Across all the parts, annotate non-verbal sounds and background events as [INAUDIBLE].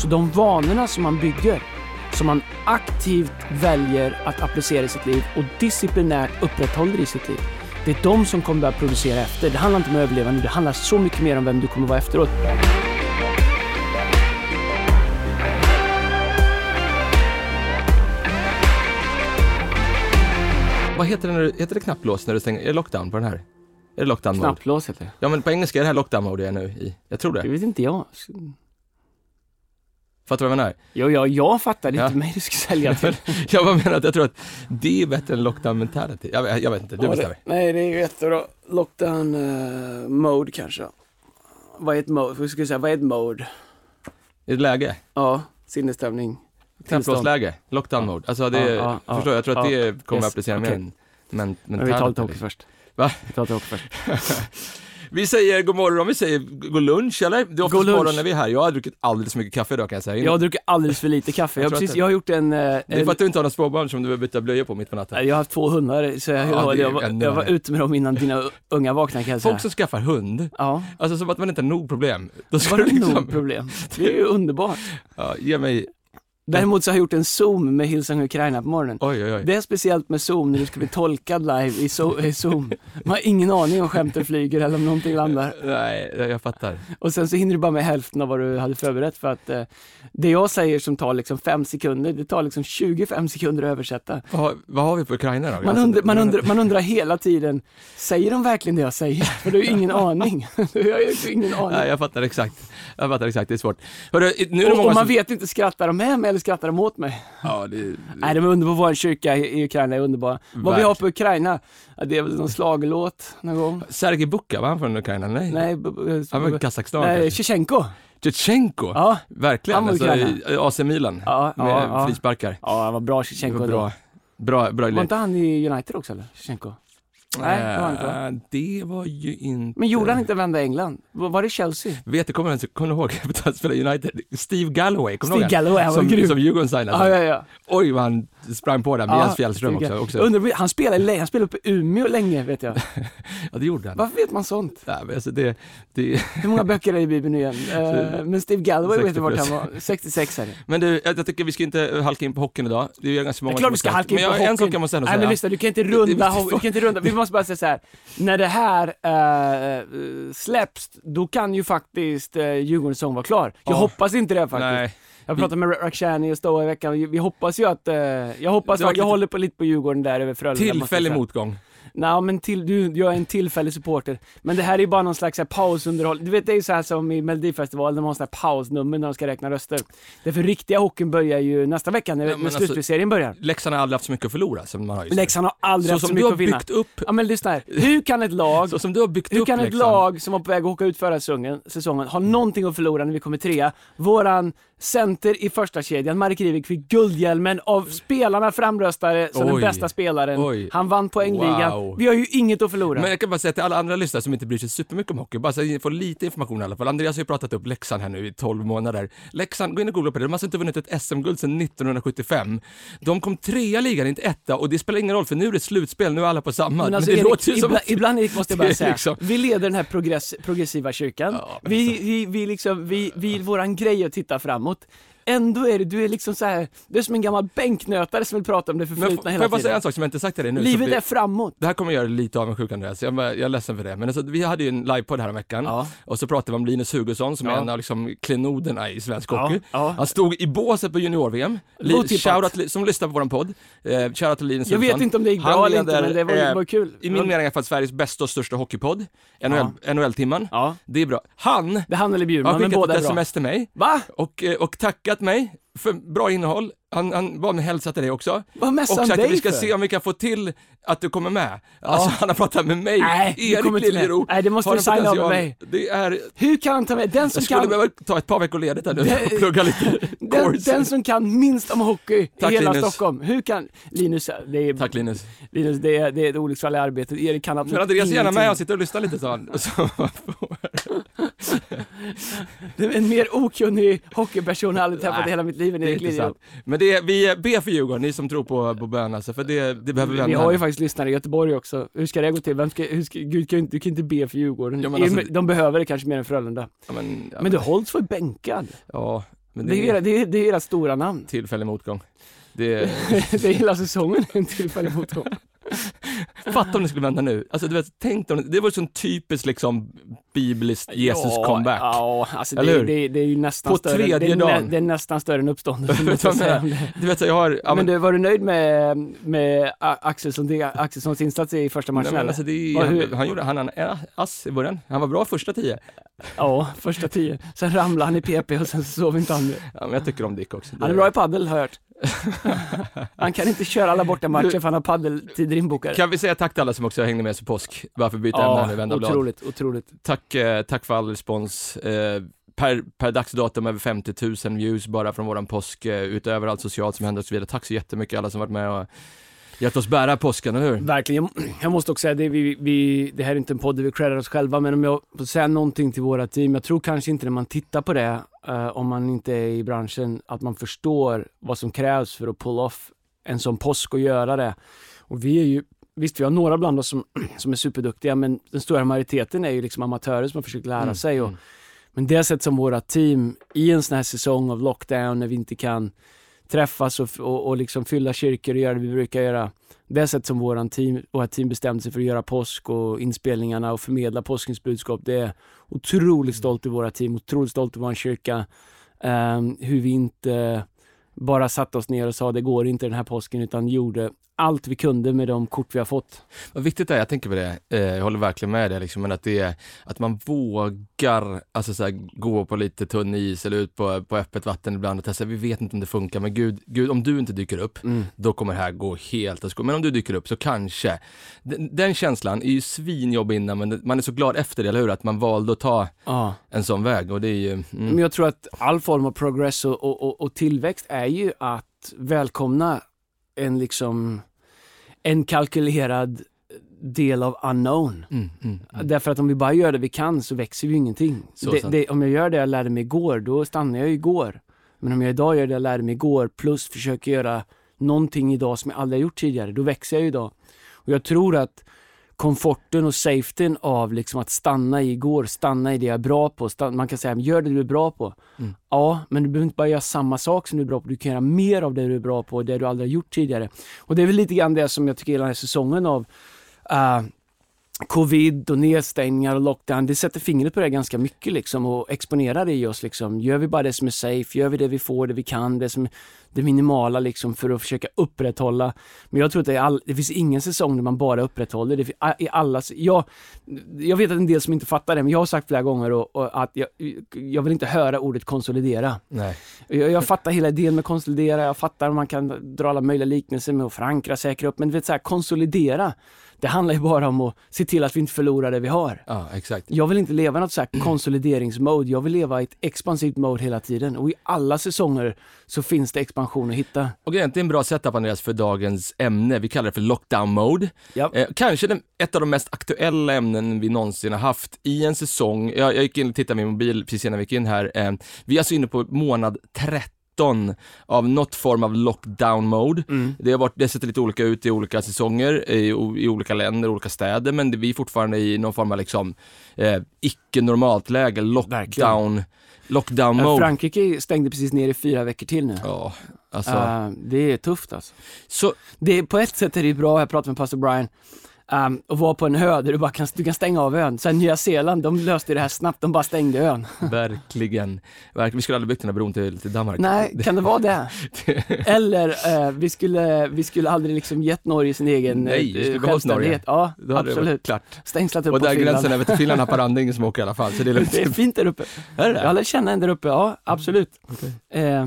Så de vanorna som man bygger, som man aktivt väljer att applicera i sitt liv och disciplinärt upprätthåller i sitt liv. Det är de som kommer börja producera efter. Det handlar inte om att överleva nu, det handlar så mycket mer om vem du kommer vara efteråt. Vad heter det, när du, heter det knapplås när du stänger, är det lockdown på den här? Är det lockdown mode? Knapplås heter det. Ja men på engelska är det här lockdown mode jag är nu i. Jag tror Det det. vet inte jag. Fattar du vad jag menar? Jo, ja, jag fattar. Är Ja. inte mig du ska sälja till. [LAUGHS] Jag bara menar att jag tror att det är bättre än lockdown mentality. Jag, jag, vet inte, du Ja, bestämmer. det, nej, det är ju jättebra. Lockdown eh, mode kanske. Vad är ett mode? Vad ska jag säga? Vad är ett mode? Det läge? Ja, sinnesstämning. Knapplåsläge? Lockdown mode? Alltså det, Ja, ja, förstår jag, tror att det kommer Yes, att applicera mer okej. än men, Men vi tar lite hockey först. Va? Vi tar lite hockey först. [LAUGHS] Vi säger god morgon, vi säger god lunch eller? Det är oftast morgon när vi är här. Jag har druckit alldeles för mycket kaffe idag kan jag säga. Jag har druckit alldeles för lite kaffe. Jag, Jag precis, jag har gjort en... eh, Det är för att du inte har några småbarn som du behöver byta blöjor på mitt på natten. jag har haft två hundar, så jag, Ja, jag, var, jag var ute med dem innan dina unga vaknade kan jag säga. Folk som skaffar hund, Ja, alltså som att man inte har nog problem. Då ska det liksom, nog problem. Det är ju underbart. ja, ge mig, Däremot så har jag gjort en zoom med Hillsong Ukraina på morgonen. oj oj oj. Det är speciellt med zoom när du ska bli tolkad live i, so- i zoom. Man har ingen aning om skämten flyger eller om någonting landar. Nej, jag fattar. Och sen så hinner du bara med hälften av vad du hade förberett för att eh, det jag säger som tar liksom fem sekunder, det tar liksom 25 sekunder att översätta. Vad, har- vad har vi på Ukraina då? Man Alltså, undrar, man, undrar, man undrar hela tiden, säger de verkligen det jag säger? För du har ju ingen aning. [LAUGHS] Du har ju ingen aning. Nej, jag fattar exakt. Jag fattar exakt, det är svårt. Hörru, nu är det och, många och man som... vet inte, skrattar de med mig eller skrattar de åt mig? Ja, det... Nej, de är underbara. Vår kyrka i Ukraina är underbara. Vad vi har Verkligen. på Ukraina, det är väl någon slagelåt någon gång? Sergej Buka, var han från Ukraina? Nej. Nej, Han var Kazakstan nej. Tjechenko. Tjetjenko! Ja, Verkligen, Han var alltså AC Milan. ja, med ja, frisparkar. Ja, han var bra Det var då. bra, bra, bra Var inte han i United också eller? Tjechenko? Nej, det var inte, va? Äh, Det var ju inte... Men gjorde han inte en vända England? Var det Chelsea? Vet du, kommer du kommer ihåg, [LAUGHS] att han spelade United, Steve Galloway, kommer Steve Galloway, han var som, grym. som Djurgården signade. Ja, ja, ja. Oj vad han sprang på där med Jens Fjällström Steve också. Också. Undrar, han spelade han spelade uppe i Umeå länge vet jag. [LAUGHS] Ja, det gjorde han. Varför vet man sånt? Nej, men alltså det, det, Hur många böcker är det i Bibeln nu igen? [LAUGHS] Eh, men Steve Galloway vet 60 du vart han var? 66 är det. men du, jag, tycker vi ska inte halka in på hockeyn idag. Det är ganska många Det är klart vi ska har- halka in men på jag, En hockeyn. sak jag måste ändå Nej säga. men lyssna, du kan inte runda, du kan inte runda. Måste bara säga så här. när det här eh, släpps, då kan ju faktiskt uh, Djurgårdens säsong vara klar. Jag Ja. hoppas inte det faktiskt. Nej, Jag pratade med Rakhshani och Stoa i veckan, vi hoppas ju att, eh, jag hoppas att, jag lite- håller på lite på Djurgården där över Frölunda. tillfällig motgång. Nej men till, du, jag är en tillfällig supporter. Men det här är ju bara någon slags så här, pausunderhåll. Du vet det är ju så här som i Melodifestivalen, de har sådana här pausnummer när de ska räkna röster. Det för riktiga hockeyn börjar ju nästa vecka när, Ja, när alltså- slutspelserien börjar. Leksand har aldrig haft så mycket att förlora som man har just. Leksand har aldrig Så haft så som du mycket har att vinna. byggt upp, Ja men lyssna här. Hur kan ett lag så som du har byggt hur upp kan ett Leksand. lag som var på väg att åka ut förra säsongen, säsongen ha någonting att förlora när vi kommer trea? Våran center i första kedjan, Marek Rivik, fick guldhjälmen av spelarna framröstade som den Oj. bästa spelaren. Oj. Han vann poängligan. Wow. Vi har ju inget att förlora. Men jag kan bara säga till alla andra lyssnare som inte bryr sig supermycket om hockey, bara så att ni får lite information i alla fall. Andreas har ju pratat upp Leksand här nu i 12 månader. Leksand, gå in och googla på det, de har alltså inte vunnit ett SM-guld sedan 1975. De kom trea i ligan, inte etta, och det spelar ingen roll för nu är det slutspel, nu är alla på samma. Men alltså det Erik, låter ju som ibland, att- ibland Erik måste jag bara [LAUGHS] säga, liksom- vi leder den här progress, progressiva kyrkan. Ja, men vi, vi, vi liksom, vi, vi, våran grej att titta framåt. framåt Ändå är det, du är liksom så här, du är som en gammal bänknötare som vill prata om det förflutna får får hela jag bara säga tiden. en sak som jag inte sagt till dig nu? Livet vi- är framåt. Det här kommer göra dig lite avundsjuk Andreas, jag, jag är ledsen för det. Men alltså, vi hade ju en livepodd här om veckan Ja. och så pratade vi om Linus Hugosson som är Ja. en av liksom, klenoderna i svensk hockey. ja. Han stod i båset på junior-VM, Otippat. shoutout som lyssnar på våran podd, eh, shoutout till Linus Jag Hugosson. vet inte om det gick bra eller inte, men det var, eh, var kul. I min mening i alla fall Sveriges bästa och största hockeypodd, NHL. NHL-timman. Ja, Det är bra. Han det är han eller har Bjurman, men skickat båda ett är bra. sms till mig Va? och, eh, och tackat mig för bra innehåll. Han, han bad mig hälsa till dig också. Vad Och han sagt dig att vi ska för? se om vi kan få till att du kommer med. Alltså han har pratat med mig, Nej, du Erik kommer inte med. Nej, det måste du signa av med mig. Det är, Hur kan han ta med, den som jag skulle kan, behöva ta ett par veckor ledigt här nu och plugga lite den, den som kan minst om hockey Tack, i hela Linus. Stockholm. Hur kan, Linus, det är, Tack Linus. Linus, det är, det är ett olycksfall i arbetet. Erik kan absolut Men Andreas är gärna ingenting. med och sitter och lyssnar lite sa han. [LAUGHS] Så, en mer okunnig hockeyperson jag aldrig träffat i hela mitt liv än det Erik Liljeroth. Men det är, vi ber för Djurgården, ni som tror på, på bön alltså, för det, det behöver vi Vi har ju faktiskt lyssnare i Göteborg också. Hur ska det gå till? Vem ska, hur ska, Gud kan du kan inte be för Djurgården. Ja, men alltså- De behöver det kanske mer än Frölunda. Ja, men, ja, Men du Holtz var ju bänkad. Ja, Men Det är, era, det, är, det är era stora namn. tillfällig motgång. Det är... [LAUGHS] det är hela säsongen en tillfällig motgång. [LAUGHS] Fatta om det skulle vända nu. Alltså du vet, tänk om det var sån typiskt liksom bibliskt Jesus ja, alltså Eller det, hur? det, det är ju nästan På större. tredje det, är dagen. det är nästan större än uppståndelsen. [LAUGHS] Du vet, jag har... Ja, men du, var du nöjd med, med Axelsson, Axelssons insats i första matchen? Nej, men alltså, det Vad- han, han gjorde, han, han ass i början. Han var bra första tio. Ja, första tio. Sen ramlade han i PP och sen så sov inte han. Ja, men jag tycker om Dick också. Han är bra i paddel har jag hört. [LAUGHS] Han kan inte köra alla bortamatcher för han har paddeltider inbokade. Kan vi säga tack till alla som också hängde med sig påsk? Varför byta ämne här nu, vända blad? otroligt, otroligt. Tack, eh, tack för all respons. Eh, per, per dagsdatum över 50 000 views bara från våran påsk, eh, utöver allt socialt som händer och så vidare. Tack så jättemycket alla som varit med och hjälpt oss bära påsken, eller hur? Verkligen. Jag måste också säga, det, vi, vi, det här är inte en podd där vi creddar oss själva, men om jag får säga någonting till våra team, jag tror kanske inte när man tittar på det, eh, om man inte är i branschen, att man förstår vad som krävs för att pull off en sån påsk och göra det. Och vi är ju, visst vi har några bland oss som, [CLEARS THROAT] som är superduktiga, men den stora majoriteten är ju liksom amatörer som har försökt lära Mm, sig. Och, mm. Men det sätt som våra team i en sån här säsong av lockdown när vi inte kan träffas och, och, och liksom fylla kyrkor och göra det vi brukar göra. Det sätt som våran team, våra team bestämde sig för att göra påsk och inspelningarna och förmedla påskens budskap. Det är otroligt stolt i våra team, otroligt stolt i vår kyrka. Ehm, hur vi inte bara satte oss ner och sa det går inte den här påsken utan gjorde allt vi kunde med de kort vi har fått. Vad viktigt det är, jag tänker på det, eh, jag håller verkligen med dig, liksom, men att det är att man vågar alltså, så här, gå på lite tunn is eller ut på, på öppet vatten ibland och testa, vi vet inte om det funkar, men gud, gud om du inte dyker upp, då kommer det här gå helt åt. Men om du dyker upp så kanske. Den, den känslan är ju svinjobbig innan, men man är så glad efter det, eller hur? Att man valde att ta Ja. en sån väg och det är ju... Mm. Men jag tror att all form av progress och, och, och, och tillväxt är ju att välkomna en liksom en kalkylerad del av unknown. Mm, mm, mm. Därför att om vi bara gör det vi kan så växer vi ju ingenting. Det, det, om jag gör det jag lärde mig igår, då stannar jag igår. Men om jag idag gör det jag lärde mig igår plus försöker göra någonting idag som jag aldrig har gjort tidigare, då växer jag idag. Och jag tror att komforten och safetyn av liksom att stanna i igår, stanna i det jag är bra på. Stanna, man kan säga, gör det du är bra på. Mm. Ja, men du behöver inte bara göra samma sak som du är bra på. Du kan göra mer av det du är bra på, det du aldrig har gjort tidigare. Och det är väl lite grann det som jag tycker hela den här säsongen av eh, covid och nedstängningar och lockdown, det sätter fingret på det ganska mycket liksom och exponerar det i oss liksom. Gör vi bara det som är safe, gör vi det vi får, det vi kan, det som det minimala liksom för att försöka upprätthålla. Men jag tror att det, är all, det finns ingen säsong där man bara upprätthåller. Det i alla, jag, jag vet att en del som inte fattar det, men jag har sagt flera gånger och, och att jag, jag vill inte höra ordet konsolidera. Nej. Jag, jag fattar hela idén med konsolidera, jag fattar att man kan dra alla möjliga liknelser med att förankra, säkra upp, men du vet så här, konsolidera, det handlar ju bara om att se till att vi inte förlorar det vi har. Ja, exakt. Jag vill inte leva i något så här konsolideringsmode, jag vill leva i ett expansivt mode hela tiden och i alla säsonger så finns det expansion att hitta. Och det är en bra setup Andreas för dagens ämne. Vi kallar det för lockdown mode. Ja. Eh, kanske den, ett av de mest aktuella ämnen vi någonsin har haft i en säsong. Jag, jag gick in och tittade i min mobil precis innan vi gick in här. Eh, vi är alltså inne på månad 13 av något form av lockdown mode. Mm. Det har varit, det sätter lite olika ut i olika säsonger, i, i olika länder, olika städer, men det, vi är fortfarande i någon form av liksom eh, icke-normalt läge, lockdown, lockdown mode. Frankrike stängde precis ner i fyra veckor till nu. Ja, alltså. Eh, det är tufft alltså. så, Det på ett sätt är det bra, jag pratade med pastor Brian, um, att vara på en ö där du bara kan, du kan stänga av ön. Sen Nya Zeeland, de löste det här snabbt, de bara stängde ön. [LAUGHS] Verkligen. Verkligen. Vi skulle aldrig byggt den här bron till, till Danmark. Nej, kan det vara det? [LAUGHS] Eller eh, vi, skulle, vi skulle aldrig liksom gett Norge sin egen Nej, vi eh, skulle behållit självständighet. Ja, Då absolut. klart. Stängslat upp Och där gränsen över till Finland, Haparanda, [LAUGHS] ingen som åker i alla fall. Så det är lugnt. Det är fint där uppe. Är det? Jag lär känna en där uppe, ja absolut. Okej. Eh,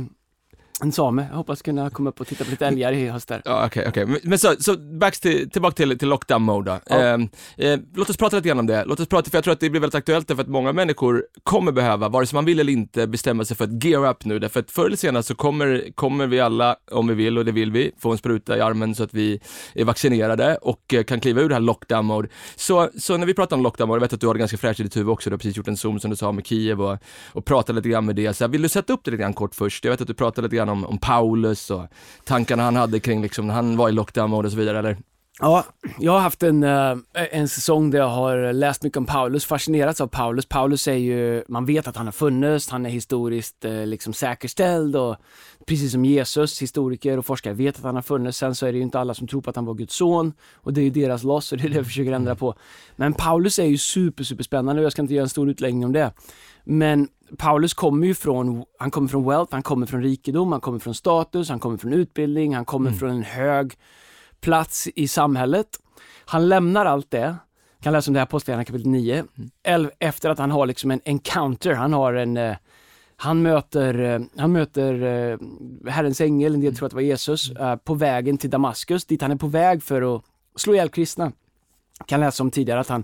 en same, jag hoppas kunna komma upp och titta på lite älgar i höst där. Ja, okej, okej. Men, men så, så back till, tillbaka till, till lockdown mode då. Ja. Eh, eh, låt oss prata lite grann om det. Låt oss prata, för jag tror att det blir väldigt aktuellt därför att många människor kommer behöva, vare sig man vill eller inte, bestämma sig för att gear up nu. Därför att förr eller senare så kommer, kommer vi alla, om vi vill, och det vill vi, få en spruta i armen så att vi är vaccinerade och eh, kan kliva ur det här lockdown mode. Så, så när vi pratar om lockdown mode, jag vet att du har det ganska fräscht i ditt huvud också, du har precis gjort en zoom som du sa med Kiev och, och pratat lite grann med det. Så här, vill du sätta upp det lite grann kort först? Jag vet att du pratade lite grann om, om Paulus och tankarna han hade kring liksom när han var i lockdown mode och så vidare, eller? Ja, jag har haft en, eh, en säsong där jag har läst mycket om Paulus, fascinerats av Paulus. Paulus är ju, man vet att han har funnits, han är historiskt eh, liksom säkerställd och precis som Jesus, historiker och forskare vet att han har funnits. Sen så är det ju inte alla som tror på att han var Guds son och det är ju deras loss och det är det jag försöker ändra på. Men Paulus är ju super, super spännande och jag ska inte göra en stor utläggning om det. Men Paulus kommer ju från, han kommer från wealth, han kommer från rikedom, han kommer från status, han kommer från utbildning, han kommer mm. från en hög plats i samhället. Han lämnar allt det, kan läsa om det här Apostlagärningarna kapitel 9, mm. efter att han har liksom en encounter, han har en eh, han möter, eh, han möter eh, Herrens ängel, en del mm. tror att det var Jesus, mm. på vägen till Damaskus, dit han är på väg för att slå ihjäl kristna. Kan läsa om tidigare att han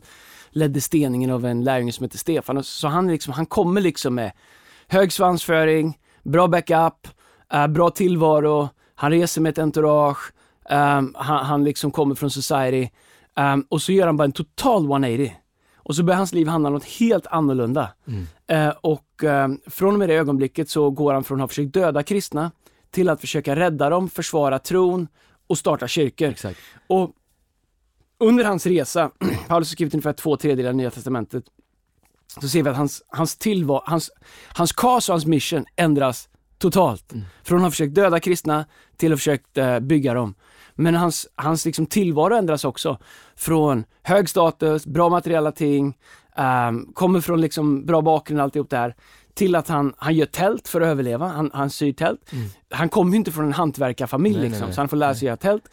ledde steningen av en lärjunge som heter Stefan. Så han, liksom, han kommer liksom med hög svansföring, bra backup, bra tillvaro, han reser med ett entourage, han, han, liksom kommer från society och så gör han bara en total 180. Och så börjar hans liv handla om något helt annorlunda. Mm. Uh, och um, från och med det ögonblicket så går han från att ha försökt döda kristna till att försöka rädda dem, försvara tron och starta kyrkor. Exakt. Och under hans resa, [CLEARS THROAT] Paulus har skrivit ungefär två tredjedelar av Nya Testamentet, så ser vi att hans, hans tillvaro, hans, hans cause och hans mission ändras totalt. Mm. Från att ha försökt döda kristna till att ha försökt uh, bygga dem. Men hans, hans liksom tillvaro ändras också. Från hög status, bra materiella ting, um, kommer från liksom bra bakgrund alltihop där, till att han, han gör tält för att överleva. Han, han syr tält. Mm. Han kommer inte från en hantverkarfamilj nej, liksom, nej, nej. så han får lära sig göra tält.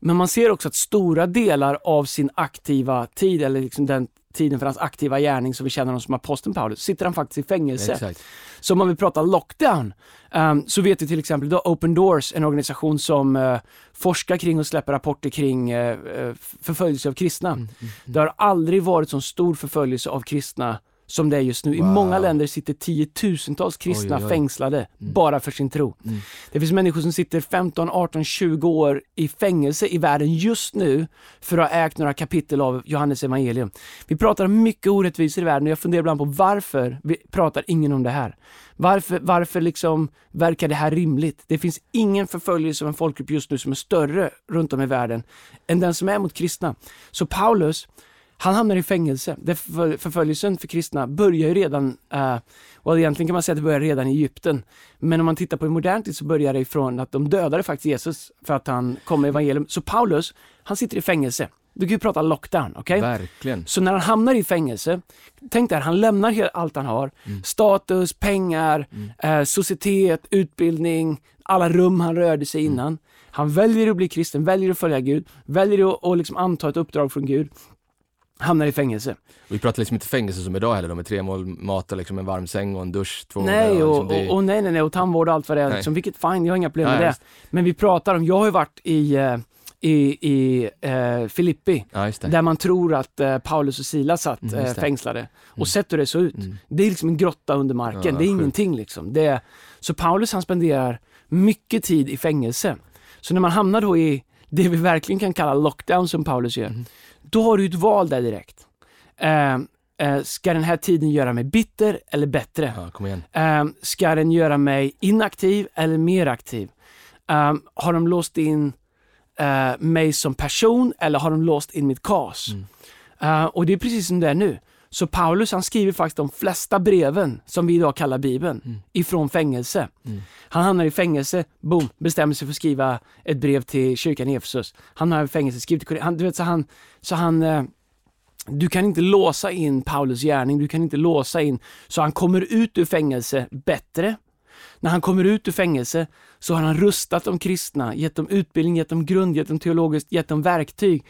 Men man ser också att stora delar av sin aktiva tid, eller liksom den tiden för hans aktiva gärning som vi känner honom som aposteln Paulus, sitter han faktiskt i fängelse. Exakt. Så om man vill prata lockdown, um, så vet vi till exempel då Open Doors, en organisation som uh, forskar kring och släpper rapporter kring uh, förföljelse av kristna. Mm, mm, mm. Det har aldrig varit så stor förföljelse av kristna som det är just nu. Wow. I många länder sitter tiotusentals kristna oj, oj, oj. fängslade mm. bara för sin tro. Mm. Det finns människor som sitter 15, 18, 20 år i fängelse i världen just nu för att ha ägt några kapitel av Johannes evangelium. Vi pratar om mycket orättvisor i världen och jag funderar ibland på varför vi pratar ingen om det här. Varför, varför liksom verkar det här rimligt? Det finns ingen förföljelse av en folkgrupp just nu som är större runt om i världen än den som är mot kristna. Så Paulus, han hamnar i fängelse. Det förföljelsen för kristna börjar ju redan, uh, och egentligen kan man säga att det börjar redan i Egypten. Men om man tittar på i modern tid så börjar det ifrån att de dödade faktiskt Jesus för att han kom med evangelium. Så Paulus, han sitter i fängelse. Du kan ju prata lockdown, okej? Okay? Verkligen. Så när han hamnar i fängelse, tänk dig, han lämnar allt han har. Mm. Status, pengar, mm. eh, societet, utbildning, alla rum han rörde sig mm. innan. Han väljer att bli kristen, väljer att följa Gud, väljer att liksom anta ett uppdrag från Gud hamnar i fängelse. Vi pratar liksom inte fängelse som idag heller då, med tre mål mat och liksom en varm säng och en dusch. Två nej, och, liksom det... och, och, nej, nej, nej, och tandvård och allt vad det är. Liksom, vilket fine, jag har inga problem med det. Men vi pratar om, jag har ju varit i uh, i, i eh, Filippi, ja, där man tror att eh, Paulus och Silas satt mm, eh, fängslade. Mm. Och sett hur det såg ut. Mm. Det är liksom en grotta under marken, ja, det är sjukt. ingenting liksom. Det är, så Paulus han spenderar mycket tid i fängelse. Så när man hamnar då i det vi verkligen kan kalla lockdown som Paulus gör, mm. Då har du ett val där direkt. Eh, eh, ska den här tiden göra mig bitter eller bättre? Ja, eh, ska den göra mig inaktiv eller mer aktiv? Eh, har de låst in eh, mig som person eller har de låst in mitt kas? Mm. Uh, och det är precis som det är nu. Så Paulus han skriver faktiskt de flesta breven som vi idag kallar Bibeln mm. ifrån fängelse. Mm. Han hamnar i fängelse, boom, bestämmer sig för att skriva ett brev till kyrkan i Efesus. Han i fängelse, skriver till han, du vet, så han, så han uh, du kan inte låsa in Paulus gärning, du kan inte låsa in, så han kommer ut ur fängelse bättre, när han kommer ut ur fängelse så har han rustat de kristna, gett dem utbildning, gett dem grund, gett dem teologiskt, gett dem verktyg.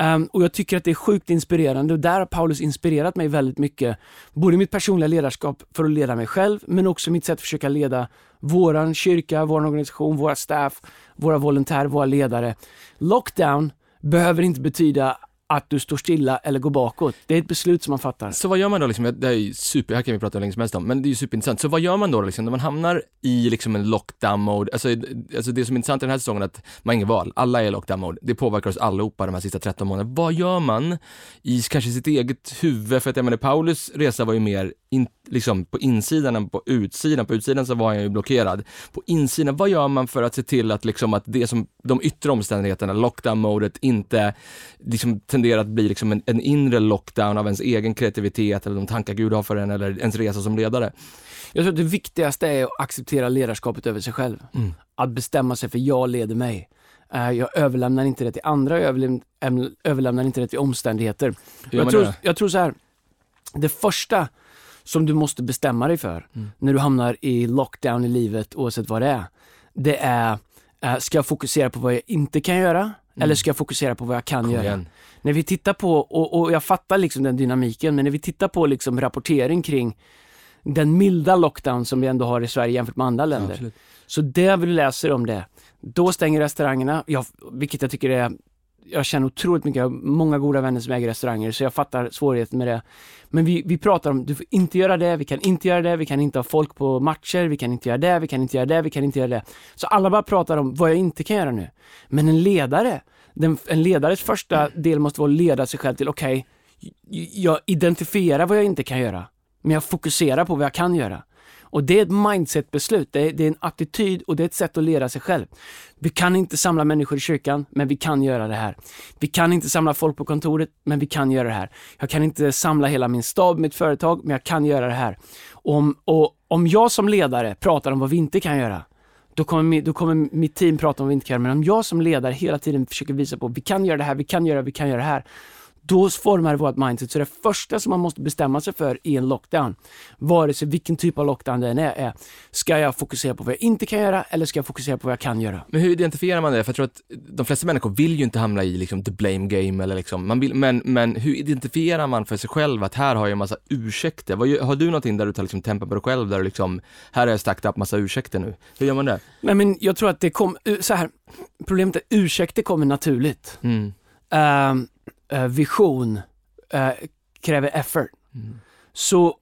Um, och jag tycker att det är sjukt inspirerande och där har Paulus inspirerat mig väldigt mycket. Både i mitt personliga ledarskap för att leda mig själv, men också mitt sätt att försöka leda våran kyrka, vår organisation, våra staff, våra volontärer, våra ledare. Lockdown behöver inte betyda att du står stilla eller går bakåt. Det är ett beslut som man fattar. Så vad gör man då liksom, det är super, här kan vi prata hur länge som helst om, men det är ju superintressant. Så vad gör man då liksom, när man hamnar i liksom en lockdown mode? Alltså, alltså det som är intressant i den här säsongen är att man har inget val, alla är i lockdown mode. Det påverkar oss allihopa de här sista 13 månaderna. Vad gör man i kanske sitt eget huvud? För att jag menar, Paulus resa var ju mer in, liksom på insidan än på utsidan. På utsidan så var jag ju blockerad. På insidan, vad gör man för att se till att liksom att det som, de yttre omständigheterna, lockdown-modet, inte liksom tenderar att bli liksom en, en inre lockdown av ens egen kreativitet eller de tankar Gud har för en eller ens resa som ledare? Jag tror att det viktigaste är att acceptera ledarskapet över sig själv. Mm. Att bestämma sig för jag leder mig. Eh, Jag överlämnar inte det till andra, jag överläm- äm- överlämnar inte det till omständigheter. Jag tror, jag tror så här. det första som du måste bestämma dig för Mm. när du hamnar i lockdown i livet, oavsett vad det är, det är, eh, ska jag fokusera på vad jag inte kan göra? Eller ska jag fokusera på vad jag kan Mm. Kom göra? igen. När vi tittar på, och, och jag fattar liksom den dynamiken, men när vi tittar på liksom rapportering kring den milda lockdown som vi ändå har i Sverige jämfört med andra länder. Absolut. Så det vi läser om det, då stänger restaurangerna, jag, vilket jag tycker är jag känner otroligt mycket, jag har många goda vänner som äger restauranger så jag fattar svårigheten med det. Men vi, vi pratar om, du får inte göra det, vi kan inte göra det, vi kan inte ha folk på matcher, vi kan inte göra det, vi kan inte göra det, vi kan inte göra det. Så alla bara pratar om vad jag inte kan göra nu. Men en ledare, den, en ledares första del måste vara att leda sig själv till, okej, jag identifierar vad jag inte kan göra, men jag fokuserar på vad jag kan göra. Och det är ett mindset-beslut, det är, det är en attityd och det är ett sätt att leda sig själv. Vi kan inte samla människor i kyrkan, men vi kan göra det här. Vi kan inte samla folk på kontoret, men vi kan göra det här. Jag kan inte samla hela min stab, mitt företag, men jag kan göra det här. Om, och om jag som ledare pratar om vad vi inte kan göra, då kommer, då kommer mitt team prata om vad vi inte kan göra. Men om jag som ledare hela tiden försöker visa på vi kan göra det här, vi kan göra det, vi kan göra det här. Då formar det vårt mindset. Så det första som man måste bestämma sig för i en lockdown, vare sig vilken typ av lockdown den är, är ska jag fokusera på vad jag inte kan göra eller ska jag fokusera på vad jag kan göra? Men hur identifierar man det? För jag tror att de flesta människor vill ju inte hamna i liksom the blame game eller liksom, man vill, men, men hur identifierar man för sig själv att här har jag en massa ursäkter? Vad, har du någonting där du tar liksom tempen på dig själv, där du liksom, här har jag stackat upp massa ursäkter nu? Hur gör man det? Nej men jag tror att det kom, så här, problemet är ursäkter kommer naturligt. Mm. Ehm, eh, vision eh, kräver effort. Så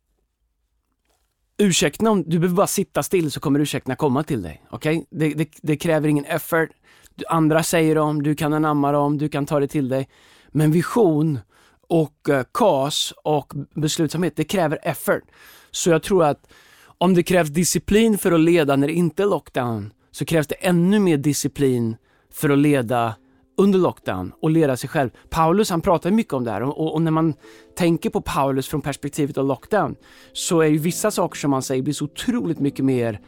ursäkterna, om du behöver bara sitta still så kommer ursäkterna komma till dig. Okej? Det, det, det kräver ingen effort. Andra säger dem, du kan anamma dem, du kan ta det till dig. Men vision och eh, kas och beslutsamhet, det kräver effort. Så jag tror att om det krävs disciplin för att leda när det inte är lockdown, så krävs det ännu mer disciplin för att leda under lockdown och leda sig själv. Paulus han pratar mycket om det här och, och, när man tänker på Paulus från perspektivet av lockdown så är ju vissa saker som han säger blir så otroligt mycket mer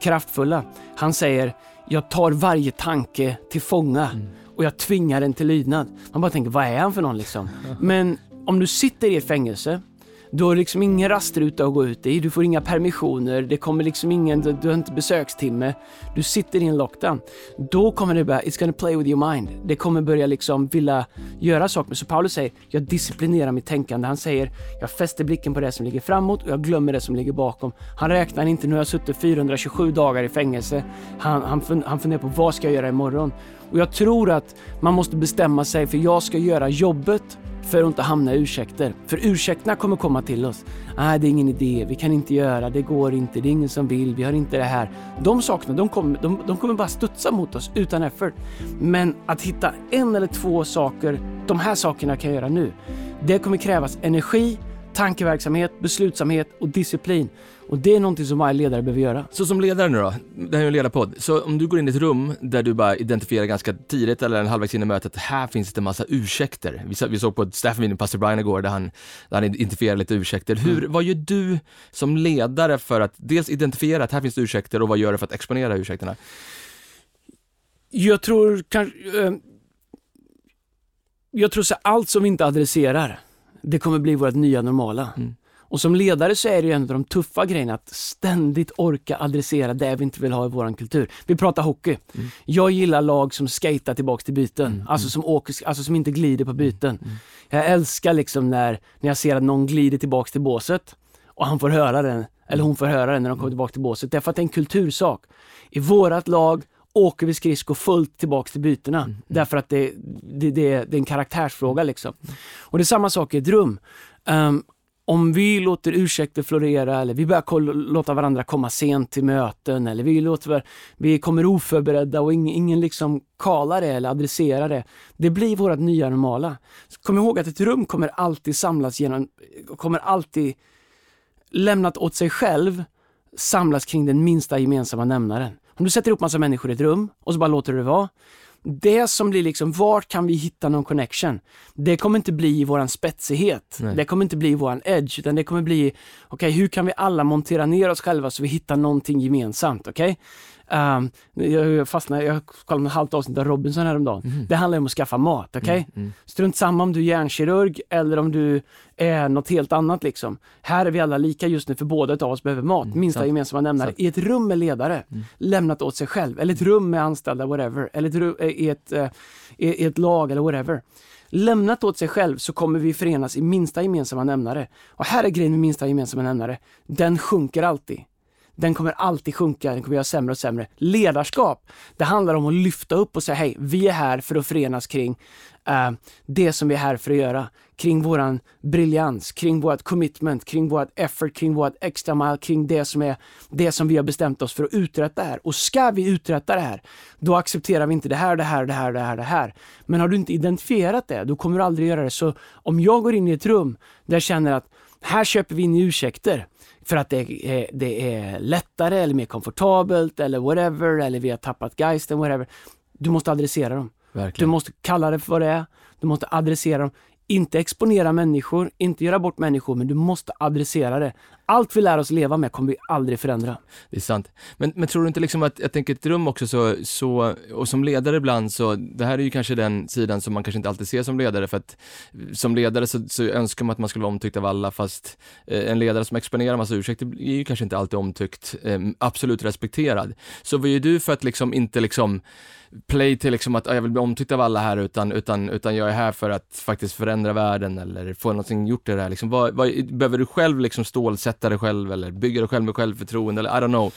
kraftfulla. Han säger, jag tar varje tanke till fånga och jag tvingar den till lydnad. Man bara tänker, vad är han för någon liksom? Men om du sitter i ett fängelse du har liksom ingen rastruta att gå ut i, du får inga permissioner, det kommer liksom ingen, du, har inte besökstimme, du sitter i en lockdown. Då kommer det börja... it's gonna play with your mind. Det kommer börja liksom vilja göra saker. Så Paulus säger, jag disciplinerar mitt tänkande. Han säger, jag fäster blicken på det som ligger framåt och jag glömmer det som ligger bakom. Han räknar inte, nu har jag suttit 427 dagar i fängelse. Han, han, fun, han funderar på, vad ska jag göra imorgon? Och jag tror att man måste bestämma sig för jag ska göra jobbet för att inte hamna i ursäkter. För ursäkterna kommer komma till oss. Nej, det är ingen idé, vi kan inte göra, det går inte, det är ingen som vill, vi har inte det här. De sakerna, de kommer, de, de kommer bara studsa mot oss utan effort. Men att hitta en eller två saker, de här sakerna kan jag göra nu. Det kommer krävas energi, tankeverksamhet, beslutsamhet och disciplin. Och det är någonting som varje ledare behöver göra. Så som ledare nu då, det här är ju en ledarpodd, så om du går in i ett rum där du bara identifierar ganska tidigt eller en halvvägs in i mötet, här finns det massa ursäkter. Vi, så- vi såg på ett staff meeting, Pastor Brian igår, där han, där han identifierade lite ursäkter. Hur, vad gör du som ledare för att dels identifiera att här finns det ursäkter och vad gör du för att exponera ursäkterna? Jag tror kanske... Eh, jag tror så allt som vi inte adresserar, det kommer bli vårt nya normala. Mm. Och som ledare så är det ju en av de tuffa grejerna att ständigt orka adressera det vi inte vill ha i våran kultur. Vi pratar hockey. Mm. Jag gillar lag som skater tillbaks till byten, alltså, som åker, alltså som inte glider på byten. Mm. Jag älskar liksom när, när jag ser att någon glider tillbaks till båset och han får höra den, eller hon får höra den när de kommer tillbaka till båset. Därför att det är en kultursak. I vårat lag åker vi skridskor fullt tillbaks till bytena. Därför att det, det, det, det är en karaktärsfråga liksom. Och det är samma sak i ett rum. Ehm, om vi låter ursäkter florera eller vi börjar låta varandra komma sent till möten eller vi, låter, vi kommer oförberedda och ingen, ingen liksom kalar det eller adresserar det. Det blir vårt nya normala. Kom ihåg att ett rum kommer alltid samlas genom, kommer alltid lämnat åt sig själv samlas kring den minsta gemensamma nämnaren. Om du sätter ihop massa människor i ett rum och så bara låter du det vara. Det som blir liksom, vart kan vi hitta någon connection? Det kommer inte bli våran spetsighet. Nej. Det kommer inte bli våran edge, utan det kommer bli, okej hur kan vi alla montera ner oss själva så vi hittar någonting gemensamt, okej? Um, jag fastnade, jag kollade ett halvt avsnitt av Robinson häromdagen. Det handlar om att skaffa mat, okej? Mm. Strunt samma om du är hjärnkirurg eller om du är något helt annat liksom. Här är vi alla lika just nu för båda av oss behöver mat. Minsta sant. gemensamma nämnare. Sant. I ett rum med ledare, lämnat åt sig själv. Eller ett rum med anställda, whatever. Eller ett rum, i, ett, eh, i, i ett lag eller whatever. Lämnat åt sig själv så kommer vi förenas i minsta gemensamma nämnare. Och här är grejen med minsta gemensamma nämnare. Den sjunker alltid. Den kommer alltid sjunka, den kommer göra sämre och sämre. Ledarskap, det handlar om att lyfta upp och säga hej, vi är här för att förenas kring eh, det som vi är här för att göra. Kring våran briljans, kring vårt commitment, kring vårt effort, kring vårt extra mile, kring det som är det som vi har bestämt oss för att uträtta här. Och ska vi uträtta det här, då accepterar vi inte det här, det här, det här, det här, det här. Men har du inte identifierat det, då kommer du aldrig göra det. Så om jag går in i ett rum där jag känner att här köper vi in ursäkter för att det är, det är lättare eller mer komfortabelt eller whatever, eller vi har tappat geisten, whatever. Du måste adressera dem. Du Verkligen. måste kalla det för vad det är. Du måste adressera dem. Inte exponera människor, inte göra bort människor, men du måste adressera det. Allt vi lär oss leva med kommer vi aldrig förändra. Det är sant. Men, men tror du inte liksom att, jag tänker ett rum också så, så, och som ledare ibland så, det här är ju kanske den sidan som man kanske inte alltid ser som ledare för att som ledare så, så önskar man att man skulle vara omtyckt av alla fast eh, en ledare som exponerar massa ursäkter är ju kanske inte alltid omtyckt, eh, absolut respekterad. Så vad gör du för att liksom inte liksom play till liksom att ah, jag vill bli omtyckt av alla här utan, utan, utan jag är här för att faktiskt förändra världen eller få någonting gjort i det här liksom. Vad, vad, behöver du själv liksom stålsätta dig själv eller bygga dig själv med självförtroende eller I don't know.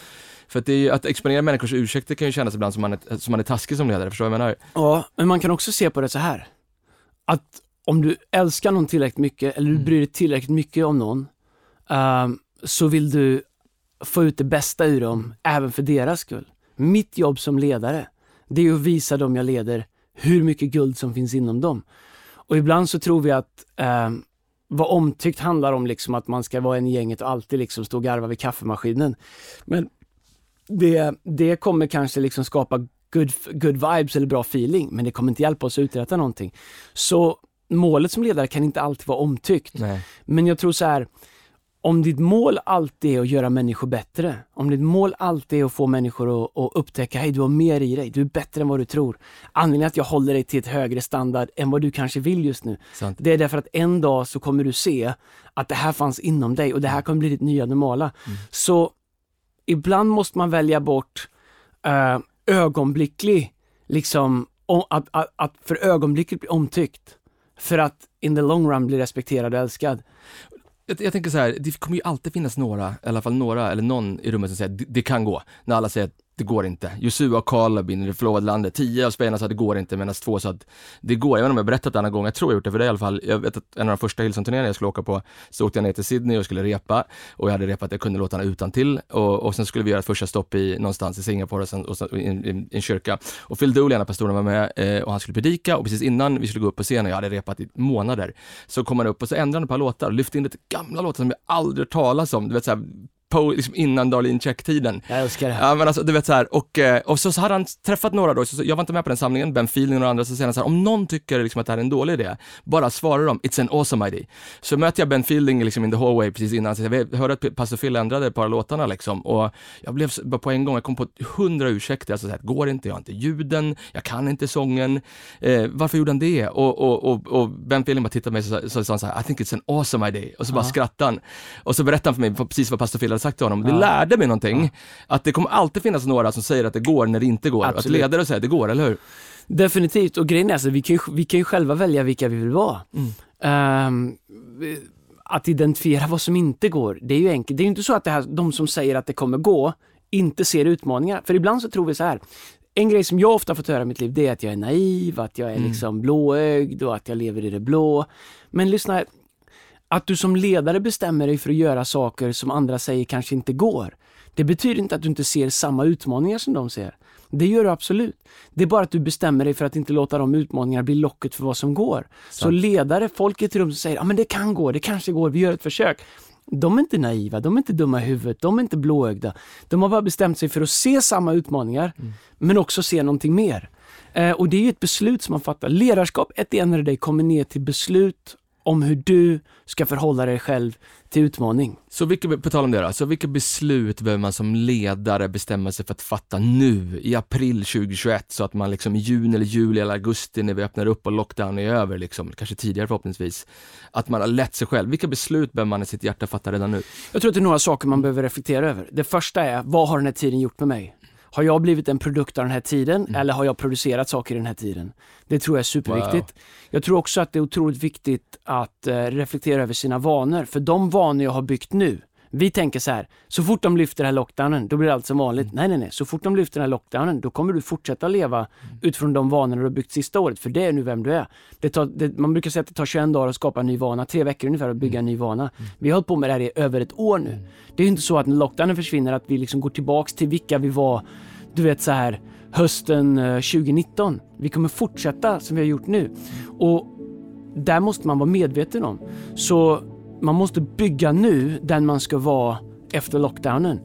För att det är ju, att exponera människors ursäkter kan ju kännas ibland som man är, som man är taskig som ledare, förstår du vad jag menar? Ja, men man kan också se på det så här. Att om du älskar någon tillräckligt mycket eller du bryr dig tillräckligt mycket om någon ehm, så vill du få ut det bästa ur dem även för deras skull. Mitt jobb som ledare, det är att visa dem jag leder hur mycket guld som finns inom dem. Och ibland så tror vi att ehm, vad omtyckt handlar om liksom att man ska vara en i gänget och alltid liksom stå och garva vid kaffemaskinen. Men det, det kommer kanske liksom skapa good, good vibes eller bra feeling, men det kommer inte hjälpa oss att uträtta någonting. Så målet som ledare kan inte alltid vara omtyckt. Nej. Men jag tror så här, om ditt mål alltid är att göra människor bättre, om ditt mål alltid är att få människor att, att upptäcka, hej du har mer i dig, du är bättre än vad du tror. Anledningen att jag håller dig till ett högre standard än vad du kanske vill just nu, Sant. det är därför att en dag så kommer du se att det här fanns inom dig och det här kommer bli ditt nya normala. Så ibland måste man välja bort eh, ögonblicklig, liksom, att, att, att för ögonblicket bli omtyckt. För att in the long run bli respekterad och älskad. Jag, jag tänker så här, det kommer ju alltid finnas några, i alla fall några, eller någon i rummet som säger att det, det kan gå. När alla säger att det går inte. Josua och Kaleb in i det förlovade landet, tio av spelarna sa att det går inte medan två sa att det går. Jag vet inte om jag berättat det en gång, jag tror jag gjort det för dig i alla fall. Jag vet att en av de första Hillsong-turneringarna jag skulle åka på, så åkte jag ner till Sydney och skulle repa och jag hade repat, jag kunde låtarna utan till och, och sen skulle vi göra ett första stopp i, någonstans i Singapore och sen, och sen, i, i, i en kyrka. Och Phil Dooley, en av pastorerna, var med eh, och han skulle predika och precis innan vi skulle gå upp på scenen, jag hade repat i månader, så kom han upp och så ändrade han ett par låtar lyfte in lite gamla låtar som jag aldrig hört talas om. Du vet såhär, på, liksom innan Darlene Check-tiden. Jag älskar det. Ja men alltså du vet så här och, eh, och så, så hade han träffat några då, så, så, jag var inte med på den samlingen, Ben Feeling och andra, så säger han så här, om någon tycker liksom att det här är en dålig idé, bara svara dem, it's an awesome idea. Så möter jag Ben Fielding liksom in the hallway precis innan, så jag hörde att Pastor Phil ändrade ett par låtarna liksom och jag blev så- bara på en gång, jag kom på hundra ursäkter, alltså så här, går inte, jag har inte ljuden, jag kan inte sången, eh, varför gjorde han det? Och, och, och, och Ben Fielding bara tittade på mig så, så, så sa han så här, I think it's an awesome idea, och så bara skrattade han. Och så berättade han för mig precis vad Pastor Phil hade sagt till honom, det lärde mig någonting, att det kommer alltid finnas några som säger att det går när det inte går, att Absolut. ledare säger att det går, eller hur? Definitivt, och grejen är så vi kan, ju, vi kan ju själva välja vilka vi vill vara. Ehm, att identifiera vad som inte går, det är ju enkelt. Det är ju inte så att det här, de som säger att det kommer gå, inte ser utmaningar. För ibland så tror vi så här. En grej som jag ofta fått höra i mitt liv, det är att jag är naiv, att jag är liksom blåögd och att jag lever i det blå. Men lyssna att du som ledare bestämmer dig för att göra saker som andra säger kanske inte går. Det betyder inte att du inte ser samma utmaningar som de ser. Det gör du absolut. Det är bara att du bestämmer dig för att inte låta de utmaningarna bli locket för vad som går. Så ledare, folk i ett rum som säger, ja men det kan gå, det kanske går, vi gör ett försök. De är inte naiva, de är inte dumma i huvudet, de är inte blåögda. De har bara bestämt sig för att se samma utmaningar, mm. men också se någonting mer. Eh, och det är ju ett beslut som man fattar. Ledarskap, ett the day, kommer ner till beslut om hur du ska förhålla dig själv till utmaning. Så vilka, på tal om det då, så vilka beslut behöver man som ledare bestämma sig för att fatta nu i april 2021 så att man liksom i juni eller juli eller augusti när vi öppnar upp och lockdown är över, liksom, kanske tidigare förhoppningsvis, att man har lett sig själv. Vilka beslut behöver man i sitt hjärta fatta redan nu? Jag tror att det är några saker man behöver reflektera över. Det första är, vad har den här tiden gjort med mig? Har jag blivit en produkt av den här tiden mm. eller har jag producerat saker i den här tiden? Det tror jag är superviktigt. Wow. Jag tror också att det är otroligt viktigt att eh, reflektera över sina vanor, för de vanor jag har byggt nu, vi tänker så här, så fort de lyfter den här lockdownen, då blir allt som vanligt. Mm. Nej, nej, nej. Så fort de lyfter den här lockdownen, då kommer du fortsätta leva mm. utifrån de vanor du har byggt sista året, för det är nu vem du är. Det tar, det, man brukar säga att det tar 21 dagar att skapa en ny vana, tre veckor ungefär att bygga en ny vana. Mm. Vi har hållit på med det här i över ett år nu. Mm. Det är inte så att när lockdownen försvinner att vi liksom går tillbaks till vilka vi var du vet så här hösten 2019. Eh, vi kommer fortsätta som vi har gjort nu. Och där måste man vara medveten om. Så man måste bygga nu den man ska vara efter lockdownen.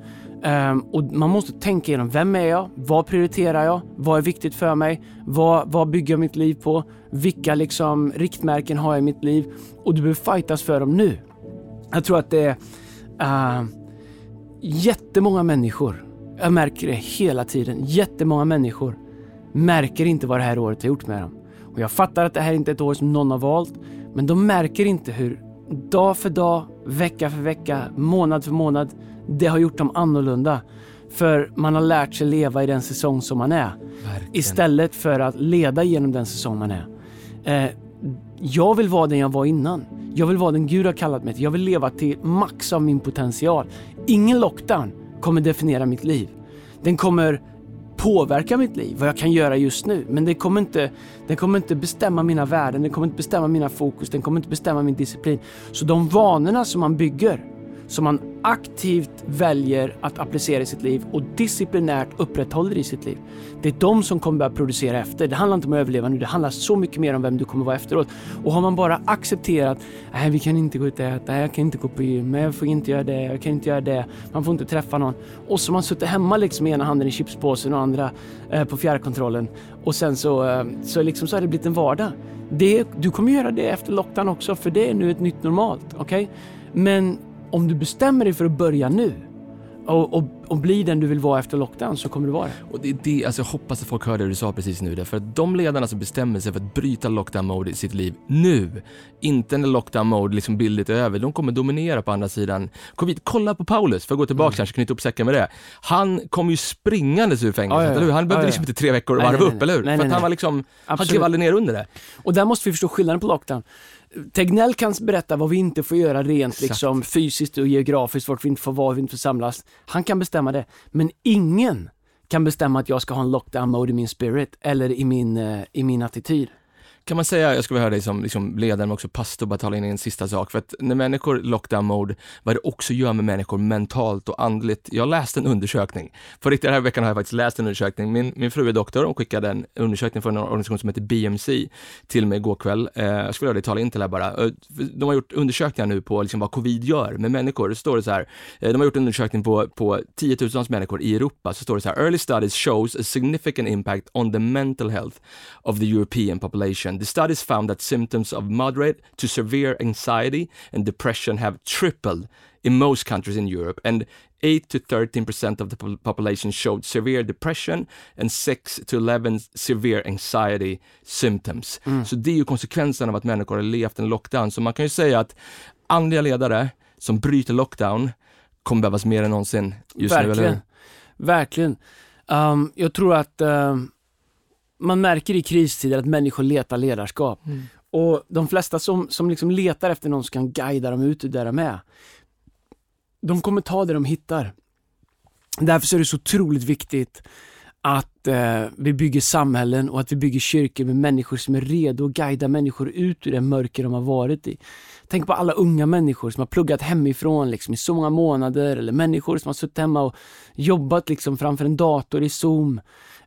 Um, och man måste tänka igenom, vem är jag? Vad prioriterar jag? Vad är viktigt för mig? Vad, vad bygger jag mitt liv på? Vilka liksom riktmärken har jag i mitt liv? Och du behöver fightas för dem nu. Jag tror att det är uh, jättemånga människor jag märker det hela tiden. Jättemånga människor märker inte vad det här året har gjort med dem. Och jag fattar att det här inte är ett år som någon har valt, men de märker inte hur dag för dag, vecka för vecka, månad för månad, det har gjort dem annorlunda. För man har lärt sig leva i den säsong som man är. Verkligen. Istället för att leda genom den säsong man är. Eh, jag vill vara den jag var innan. Jag vill vara den Gud har kallat mig till. Jag vill leva till max av min potential. Ingen lockdown kommer definiera mitt liv. Den kommer påverka mitt liv, vad jag kan göra just nu. Men den kommer, inte, den kommer inte bestämma mina värden, den kommer inte bestämma mina fokus, den kommer inte bestämma min disciplin. Så de vanorna som man bygger, som man aktivt väljer att applicera i sitt liv och disciplinärt upprätthåller i sitt liv. Det är de som kommer börja producera efter. Det handlar inte om att överleva nu, det handlar så mycket mer om vem du kommer vara efteråt. Och har man bara accepterat, nej vi kan inte gå ut och äta, jag kan inte gå på gym, jag får inte göra det, jag kan inte göra det, man får inte träffa någon. Och så har man suttit hemma liksom med ena handen i chipspåsen och andra eh, på fjärrkontrollen. Och sen så, eh, så, liksom så har det blivit en vardag. Det, du kommer göra det efter lockdown också, för det är nu ett nytt normalt. Okej? Okay? Men om du bestämmer dig för att börja nu och, och, och bli den du vill vara efter lockdown så kommer du vara det. Och det är det, alltså jag hoppas att folk hörde det du sa precis nu, därför att de ledarna som bestämmer sig för att bryta lockdown mode i sitt liv nu, inte när lockdown mode liksom billigt är över, de kommer dominera på andra sidan covid. Kolla på Paulus, för att gå tillbaka mm. kanske, knyta upp säcken med det. Han kom ju springandes ur fängelset, ja, ja, ja. Han behövde liksom inte tre veckor att varva upp, eller hur? Nej, för att han var liksom, Absolut. han klev aldrig ner under det. Och där måste vi förstå skillnaden på lockdown. Tegnell kan berätta vad vi inte får göra rent liksom, fysiskt och geografiskt, vart vi inte får vara, var vi inte får samlas. Han kan bestämma det. Men ingen kan bestämma att jag ska ha en lockdown mode i min spirit eller i min, eh, i min attityd. Kan man säga, jag skulle vilja höra dig som liksom ledare men också pastor, bara tala in en sista sak. För att när människor lockdown mode, vad det också gör med människor mentalt och andligt. Jag läste en undersökning. På riktigt, den här veckan har jag faktiskt läst en undersökning. Min, min fru är doktor, hon skickade en undersökning från en organisation som heter BMC till mig igår kväll. Eh, jag skulle vilja höra dig tala in till det här bara. Eh, de har gjort undersökningar nu på liksom vad covid gör med människor. Det står det så här, eh, de har gjort en undersökning på, på 10 000 människor i Europa. Så står det så här, early studies shows a significant impact on the mental health of the European population depression. The studies found that symptoms of moderate to severe anxiety and depression have tripled in most countries in Europe, and 8 to 13 percent of the population showed severe depression and 6 to 11 severe anxiety symptoms. Mm. Så det är ju konsekvensen av att människor har levt en lockdown. Så man kan ju säga att andliga ledare som bryter lockdown kommer behövas mer än någonsin just Verkligen. nu, eller Verkligen. Um, jag tror att um man märker i kristider att människor letar ledarskap. Mm. Och de flesta som, som liksom letar efter någon som kan guida dem ut där de är, de kommer ta det de hittar. Därför är det så otroligt viktigt att att eh, vi bygger samhällen och att vi bygger kyrkor med människor som är redo att guida människor ut ur det mörker de har varit i. Tänk på alla unga människor som har pluggat hemifrån liksom, i så många månader eller människor som har suttit hemma och jobbat liksom, framför en dator i Zoom.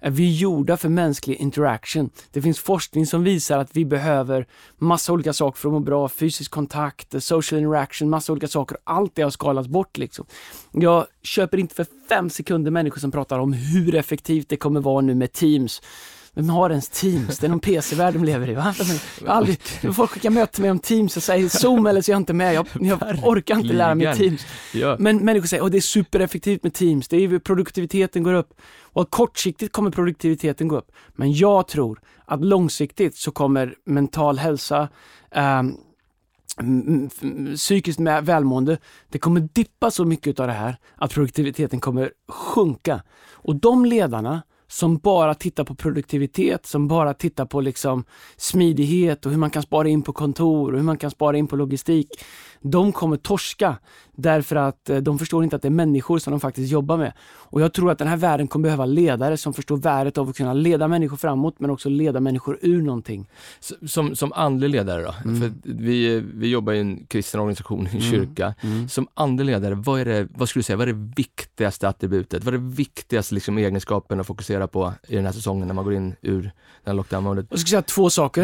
Vi är gjorda för mänsklig interaction. Det finns forskning som visar att vi behöver massa olika saker för att må bra. Fysisk kontakt, social interaction, massa olika saker. Allt det har skalats bort liksom. Jag köper inte för fem sekunder människor som pratar om hur effektivt det kommer vara nu med Teams. Vem har ens Teams? Det är någon PC-värld de lever i va? [LAUGHS] Aldrig, folk skickar möte med om Teams och säger Zoom eller så är jag inte med. Jag, jag orkar inte lära mig Teams. Men människor säger att det är supereffektivt med Teams, det är, produktiviteten går upp. Och kortsiktigt kommer produktiviteten gå upp. Men jag tror att långsiktigt så kommer mental hälsa, eh, psykiskt välmående, det kommer dippa så mycket av det här att produktiviteten kommer sjunka. Och de ledarna som bara tittar på produktivitet, som bara tittar på liksom smidighet och hur man kan spara in på kontor och hur man kan spara in på logistik. De kommer torska därför att eh, de förstår inte att det är människor som de faktiskt jobbar med. Och jag tror att den här världen kommer behöva ledare som förstår värdet av att kunna leda människor framåt men också leda människor ur någonting. Som, som andlig ledare då? Mm. För vi, vi jobbar i en kristen organisation, en mm. kyrka. Mm. Som andlig ledare, vad, är det, vad skulle du säga, vad är det viktigaste attributet? Vad är det viktigaste liksom, egenskapen att fokusera på i den här säsongen när man går in ur den här lockdown-modet? Jag skulle säga två saker.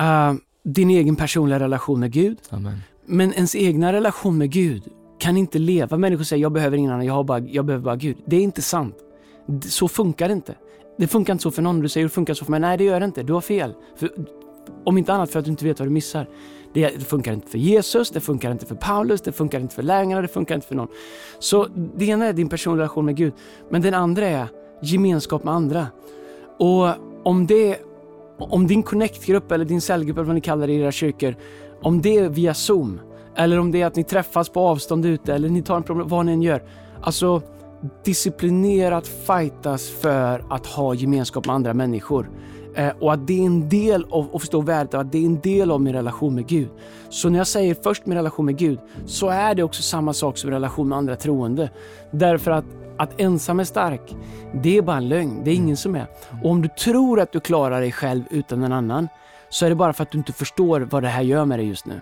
Uh, din egen personliga relation med Gud. Amen. Men ens egna relation med Gud kan inte leva. Människor säger jag behöver ingen annan, jag, har bara, jag behöver bara Gud. Det är inte sant. Så funkar det inte. Det funkar inte så för någon. Du säger det funkar så för mig. Nej, det gör det inte. Du har fel. För, om inte annat för att du inte vet vad du missar. Det, funkar inte för Jesus, det funkar inte för Paulus, det funkar inte för lärjungarna, det funkar inte för någon. Så det ena är din personliga relation med Gud. Men den andra är gemenskap med andra. Och om det om din connect-grupp eller din cellgrupp eller vad ni kallar det i era kyrkor, om det är via Zoom eller om det är att ni träffas på avstånd ute eller ni tar en promenad, vad ni än gör. Alltså disciplinerat fightas för att ha gemenskap med andra människor. Eh, och att det är en del av, och förstå värdet av att det är en del av min relation med Gud. Så när jag säger först min relation med Gud, så är det också samma sak som relation med andra troende. Därför att att ensam är stark, det är bara en lögn. Det är ingen som är. Och om du tror att du klarar dig själv utan en annan, så är det bara för att du inte förstår vad det här gör med dig just nu.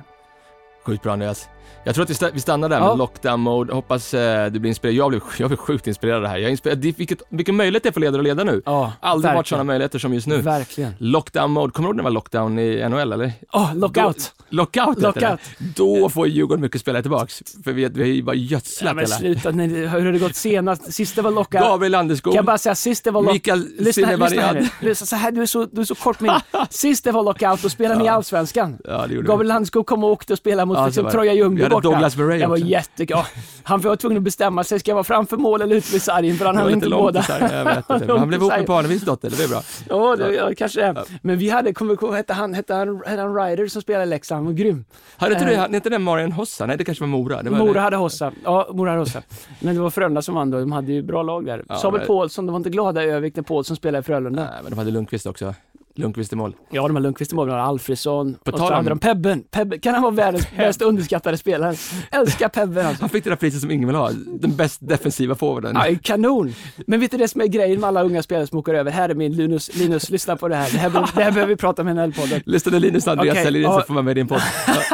Sjukt bra Andreas. Jag tror att vi stannar där med ja. lockdown mode. Hoppas eh, du blir inspirerad. Jag blir, jag blir sjukt inspirerad av det här. Jag inspirerad. Vilket, vilken möjlighet det är för ledare att leda nu. Ja, Aldrig verkligen. varit sådana möjligheter som just nu. Verkligen. Lockdown mode. Kommer du ihåg när det var lockdown i NHL eller? Oh, lockout. Då, lockout Lockout. Då får Djurgården mycket spelare tillbaks. För vi, vi har ju bara gödslat ja, men sluta, nej, hur har det gått senast? Sist det var lockout. Gabriel Landeskog. Kan jag bara säga, sist det var lockout. Mikael lyssna, lyssna här, så här, du är så, du är så kort min. [LAUGHS] Sist det var lockout, då spelade ja. ni i Allsvenskan. Ja, det Gabriel Landeskog kom och åkte och spelade mot liksom, Troja Ljungby borta. Det var jättekul. Ja, han var tvungen att bestämma sig, ska jag vara framför mål eller ute vid sargen? För han hade inte båda. Vet inte. [LAUGHS] Han blev ihop med Parneviks dotter, det är bra. Ja, det, ja, kanske det. Men vi hade, kommer du hette han, hette han, hette han Ryder som spelade i Leksand, han var grym. Hade inte, det, inte Marian Hossa? Nej, det kanske var Mora. Var Mora det. hade Hossa. Ja, Mora hade Hossa. Men det var Frölunda som vann då, de hade ju bra lag där. Ja, Samuel men... Paulsson, de var inte glada över när Paulsson spelade i Frölunda. Nej, men de hade Lundqvist också. Lundqvist i mål. Ja, de har Lundqvist i mål, de har Alfredsson På och så hade de Pebben. Pebben. Kan han vara världens [LAUGHS] mest underskattade spelare? Älskar Pebben alltså. Han fick det där priset som ingen vill ha, den bäst defensiva forwarden. Ja, kanon! Men vet du det som är grejen med alla unga spelare som åker över? Här är min Linus, Linus, lyssna på det här. Det här, det här behöver vi prata med NHL-podden. Lyssna när Linus och Andreas okay, säljer in så får man med i din podd.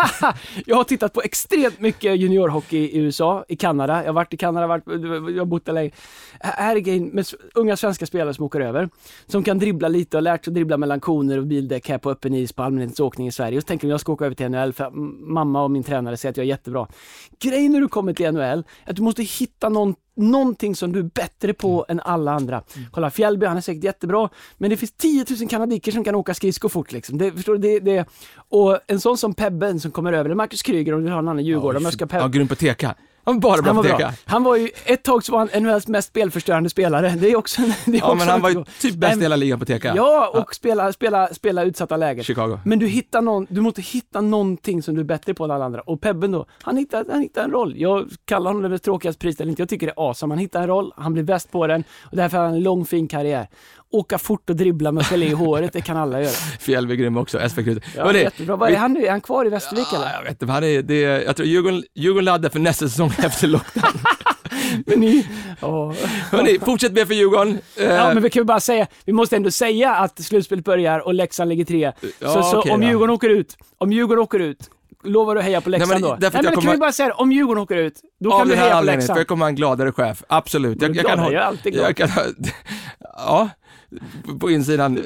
[LAUGHS] jag har tittat på extremt mycket juniorhockey i USA, i Kanada. Jag har varit i Kanada, varit, jag har bott där länge. Här är grejen med unga svenska spelare som åker över, som kan dribbla lite och lärt sig dribbla mellan koner och bil däck här på öppen is på allmänhetens åkning i Sverige. Och så tänker jag, jag ska åka över till NHL för mamma och min tränare säger att jag är jättebra. Grejen när du kommer till NHL är att du måste hitta någon någonting som du är bättre på mm. än alla andra. Mm. Kolla Fjällby, han är säkert jättebra, men det finns 10 000 kanadiker som kan åka skridskor fort liksom. Det, förstår du? Det, det, och en sån som Pebben som kommer över, eller Marcus Kryger om du har en annan Djurgårdare, ja, jag ska Peb... Ja, grym på teka. Han var bara bra han var bra. Han var ju, ett tag så var han NHLs mest spelförstörande spelare. Det är också, det är Ja, också men han var ju typ bäst i hela ligan på teka. Ja, och ja. Spela, spela, spela utsatta lägen. Chicago. Men du hittar någon, du måste hitta någonting som du är bättre på än alla andra. Och Pebben då, han hittar, han hittar en roll. Jag kallar honom den tråkigaste prisställningen, jag tycker det är awesome. Han hittar en roll, han blir bäst på den och därför har han en lång fin karriär åka fort och dribbla med gelé i [LAUGHS] håret, det kan alla göra. Fjällby grym också, SV Ja, jättebra. Vad är han nu? Är han kvar i Västervik ja, eller? Jag vet inte, han är, det, jag tror Djurgården, Djurgården laddar för nästa säsong [LAUGHS] efter lockdown. [LAUGHS] Men ni, åh. Hörni, fortsätt be för Djurgården. Eh, Ja, men vi kan ju bara säga, vi måste ändå säga att slutspelet börjar och Leksand ligger tre. Ja, så så okej om. Djurgården åker ut, om Djurgården åker ut, lovar du att heja på Leksand men då? Nej men då kan kommer- vi bara säga det, om Djurgården åker ut, då av kan du den här heja på anledningen, för Leksand. jag kommer ha en gladare chef. Absolut. Jag, är jag kan ha, jag är alltid glad. Jag kan ha, ja, på insidan. [LAUGHS]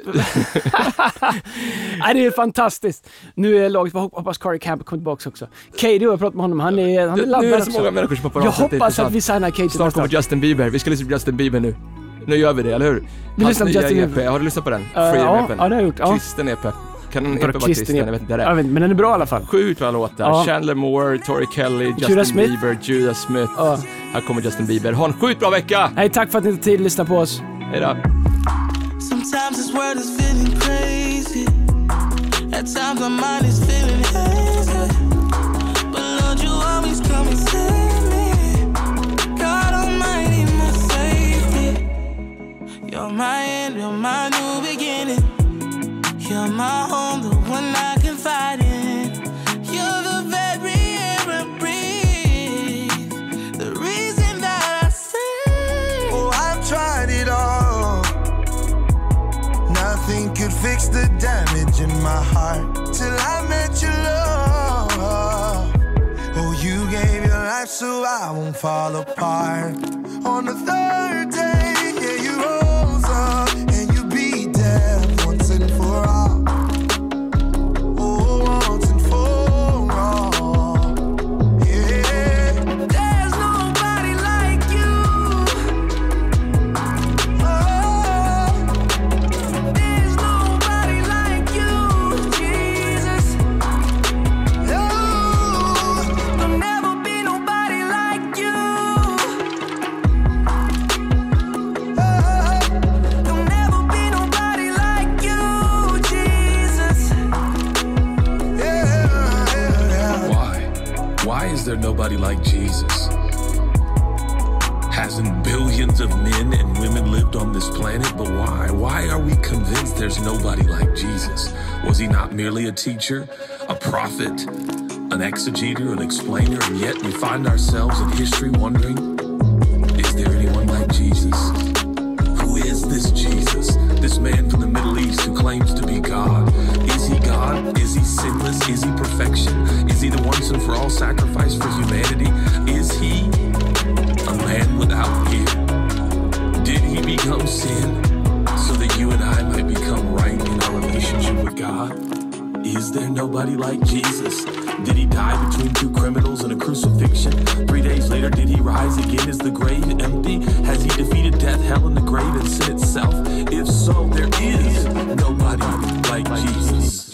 Nej, det är fantastiskt. Nu är laget, jag hoppas Corey Camp kommer tillbaka också. Katie, jag har pratat med honom, han är, han är Nu laddad är det så många människor som hoppar av. Jag hoppas att vi signar Katie Snart kommer Justin Bieber. Vi ska lyssna på Justin Bieber nu. Nu gör vi det, eller hur? Vi lyssnar på Justin. Bieber. Har du lyssnat på den? Uh, Freedom ja, det har jag gjort. Kristen EP. Kan en EP vara kristen? Jag vet inte. Det är men den är bra i alla fall. Sjukt bra låtar. Chandler Moore, Tori Kelly, Justin. Bieber, Judas Smith. Här kommer Justin Bieber. Ha en sjukt bra vecka! Nej, tack för att ni tog tid att lyssna på oss. Hej då! Sometimes this world is feeling crazy. At times my mind is feeling hazy. But Lord, you always come and save me. God Almighty, my safety. You're my end, you're my new beginning. You're my home, fall apart. On the third is there nobody like Jesus? Hasn't billions of men and women lived on this planet? But why? Why are we convinced there's nobody like Jesus? Was he not merely a teacher, a prophet, an exegeter, an explainer, and yet we find ourselves in history wondering, is there anyone like Jesus? Who is this Jesus? This man from the Middle East who claims to be God? Is he sinless? Is he perfection? Is he the once and for all sacrifice for humanity? Is he a man without fear? Did he become sin so that you and I might become right in our relationship with God? Is there nobody like Jesus? Did he die between two criminals in a crucifixion? Three days later, did he rise again? Is the grave empty? Has he defeated death, hell, and the grave, and sin itself? If so, there is nobody like Jesus.